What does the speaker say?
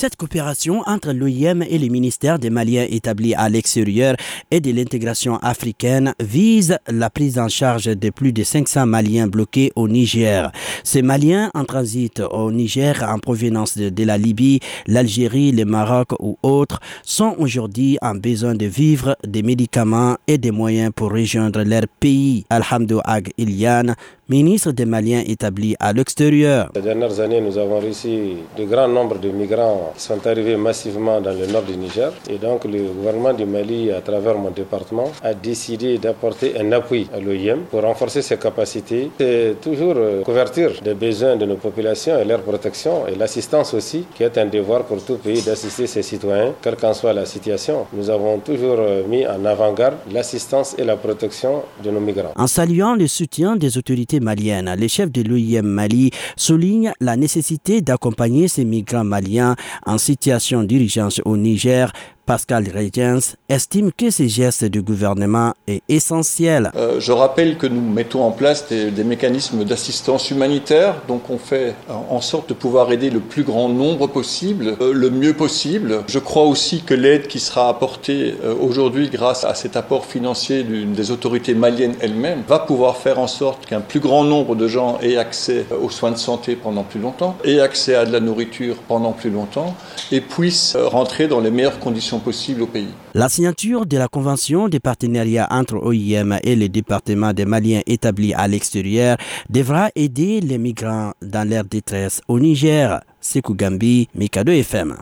Cette coopération entre l'OIM et les ministères des Maliens établis à l'extérieur et de l'intégration africaine vise la prise en charge de plus de 500 Maliens bloqués au Niger. Ces Maliens en transit au Niger en provenance de, la Libye, l'Algérie, le Maroc ou autres sont aujourd'hui en besoin de vivre, des médicaments et des moyens pour rejoindre leur pays. Alhamdou Ag Ilian, ministre des Maliens établis à l'extérieur. Ces dernières années, nous avons réussi de grands nombres de migrants sont arrivés massivement dans le nord du Niger. Et donc, le gouvernement du Mali, à travers mon département, a décidé d'apporter un appui à l'OIM pour renforcer ses capacités et toujours euh, couverture des besoins de nos populations et leur protection et l'assistance aussi, qui est un devoir pour tout pays d'assister ses citoyens, quelle qu'en soit la situation. Nous avons toujours euh, mis en avant-garde l'assistance et la protection de nos migrants. En saluant le soutien des autorités malienne. Les chefs de l'OIM Mali soulignent la nécessité d'accompagner ces migrants maliens en situation d'urgence au Niger Pascal Regens estime que ce geste du gouvernement est essentiel. Euh, je rappelle que nous mettons en place des, mécanismes d'assistance humanitaire, donc on fait en sorte de pouvoir aider le plus grand nombre possible, euh, le mieux possible. Je crois aussi que l'aide qui sera apportée euh, aujourd'hui grâce à cet apport financier des autorités maliennes elles-mêmes va pouvoir faire en sorte qu'un plus grand nombre de gens aient accès aux soins de santé pendant plus longtemps, aient accès à de la nourriture pendant plus longtemps et puissent rentrer dans les meilleures conditions au pays. La signature de la convention de partenariat entre OIM et les départements des Maliens établis à l'extérieur devra aider les migrants dans leur détresse au Niger. Sekou Gambi, Mikado FM.